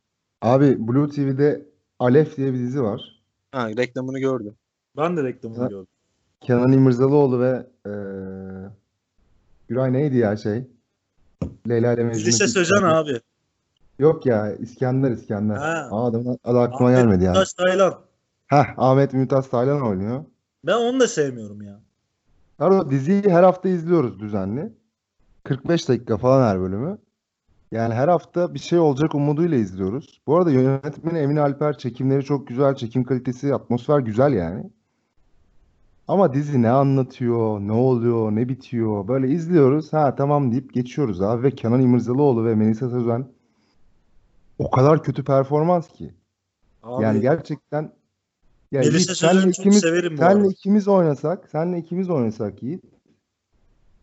Abi Blue TV'de Alef diye bir dizi var.
Ha, reklamını gördüm.
Ben de reklamını
Ha.
gördüm.
Kenan İmirzalıoğlu ve eee Güray neydi ya şey? Leyla ile Mecnun'un
Lise Sözen abi.
Yok ya İskender İskender.
Ha.
Aa, adamın adı aklıma
Ahmet
gelmedi yani.
Mümtaz Taylan.
Heh, Ahmet Mümtaz Taylan oynuyor.
Ben onu da sevmiyorum ya.
Pardon, diziyi her hafta izliyoruz düzenli. 45 dakika falan her bölümü. Yani her hafta bir şey olacak umuduyla izliyoruz. Bu arada yönetmeni Emin Alper çekimleri çok güzel, çekim kalitesi, atmosfer güzel yani. Ama dizi ne anlatıyor, ne oluyor, ne bitiyor böyle izliyoruz. Ha tamam deyip geçiyoruz abi ve Kenan İmirzalıoğlu ve Melisa Sözen o kadar kötü performans ki.
Abi,
Yani gerçekten ya
Melisa
Yiğit, senle ikimiz
severim bu
senle
arada.
ikimiz oynasak, senle ikimiz oynasak Yiğit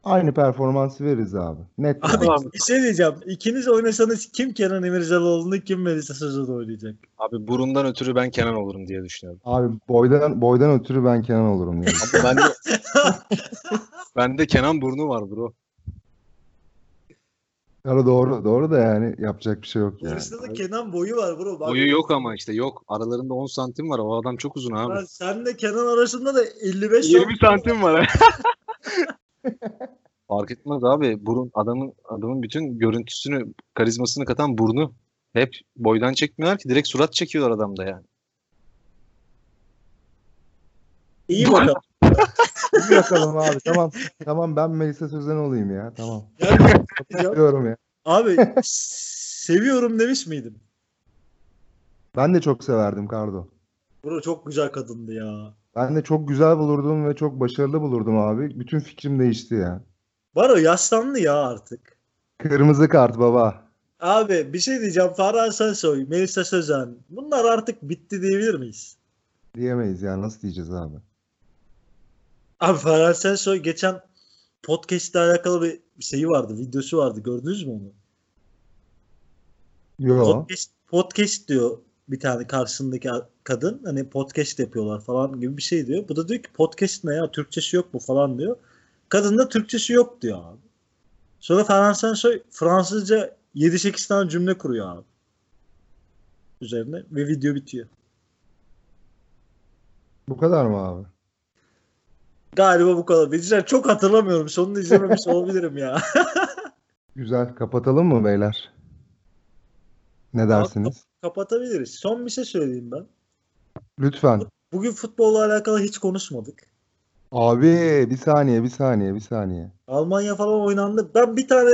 aynı performansı veririz abi. Net.
Abi
yani.
bir şey diyeceğim. İkiniz oynasanız kim Kenan İmirzalıoğlu'nu kim Melisa Sözen oynayacak?
Abi burundan ötürü ben Kenan olurum diye düşünüyorum.
Abi boydan boydan ötürü ben Kenan olurum yani.
Ama ben de bende Kenan burnu var bro.
Doğru doğru doğru da yani yapacak bir şey yok yani.
Yarışta da Kenan boyu var bro. Bak,
Boyu yok ama işte yok. Aralarında 10 santim var. O adam çok uzun abi.
Lan senle Kenan arasında da 55
20 santim var. Fark etmez abi. Burun adamın adamın bütün görüntüsünü, karizmasını katan burnu. Hep boydan çekmiyorlar ki direkt surat çekiyorlar adamda yani.
İyi bakalım.
Bir bakalım abi tamam. Tamam ben Melisa Sözen olayım ya tamam. Diyorum ya.
abi seviyorum demiş miydim?
Ben de çok severdim Kardo.
Bro çok güzel kadındı ya.
Ben de çok güzel bulurdum ve çok başarılı bulurdum abi. Bütün fikrim değişti ya.
Baro yaşlandı ya artık.
Kırmızı kart baba.
Abi bir şey diyeceğim. Farhan Sensoy, Melisa Sözen. Bunlar artık bitti diyebilir miyiz?
Diyemeyiz ya nasıl diyeceğiz abi.
Abi Farhan Sensoy geçen podcast ile alakalı bir şeyi vardı. Videosu vardı. Gördünüz mü onu?
Yo.
Podcast, podcast diyor bir tane karşısındaki kadın. Hani podcast yapıyorlar falan gibi bir şey diyor. Bu da diyor ki podcast ne ya? Türkçesi yok mu falan diyor. Kadın da Türkçesi yok diyor abi. Sonra Ferhan Sensoy Fransızca 7-8 tane cümle kuruyor abi. Üzerine ve video bitiyor.
Bu kadar mı abi?
Galiba bu kadar. Beyciler çok hatırlamıyorum. Sonunu izlememiş olabilirim ya.
Güzel. Kapatalım mı beyler? Ne dersiniz?
Kapatabiliriz. Son bir şey söyleyeyim ben.
Lütfen.
Bugün futbolla alakalı hiç konuşmadık.
Abi bir saniye bir saniye bir saniye.
Almanya falan oynandı. Ben bir tane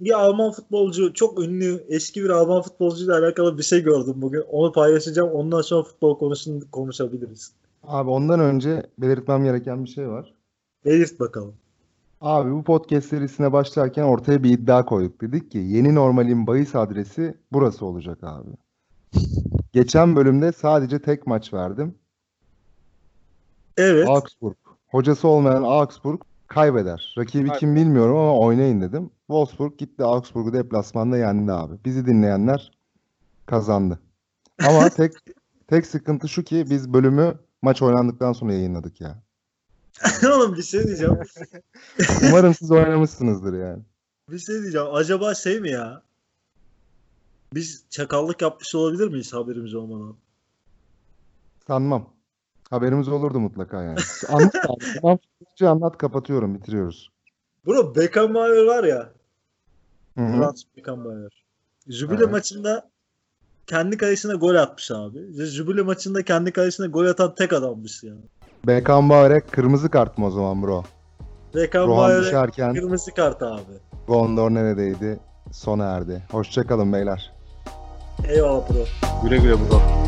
bir Alman futbolcu, çok ünlü eski bir Alman futbolcuyla alakalı bir şey gördüm bugün. Onu paylaşacağım. Ondan sonra futbol konusunu konuşabiliriz.
Abi ondan önce belirtmem gereken bir şey var.
Belirt bakalım.
Abi bu podcast serisine başlarken ortaya bir iddia koyduk. Dedik ki yeni normalin bahis adresi burası olacak abi. Geçen bölümde sadece tek maç verdim.
Evet.
Augsburg. Hocası olmayan Augsburg kaybeder. Rakibi kim bilmiyorum ama oynayın dedim. Wolfsburg gitti Augsburg'u deplasmanda yendi abi. Bizi dinleyenler kazandı. Ama tek tek sıkıntı şu ki biz bölümü maç oynandıktan sonra yayınladık ya.
Oğlum bir şey diyeceğim.
Umarım siz oynamışsınızdır yani.
Bir şey diyeceğim. Acaba şey mi ya? Biz çakallık yapmış olabilir miyiz haberimiz olmadan?
Sanmam. Haberimiz olurdu mutlaka yani. Anlat abi. Futbolcu anlat kapatıyorum bitiriyoruz.
Bro Beckenbauer var ya.
Hı hı.
Franz Beckenbauer. Jubile
Evet.
maçında kendi kalesine gol atmış abi. Jubile maçında kendi kalesine gol atan tek adammış yani.
Beckenbauer'e kırmızı kart mı o zaman bro? Rohan
Beckenbauer'e kırmızı kart abi.
Gondor neredeydi? Sona erdi. Hoşçakalın beyler.
Eyvallah bro.
Güle güle bro.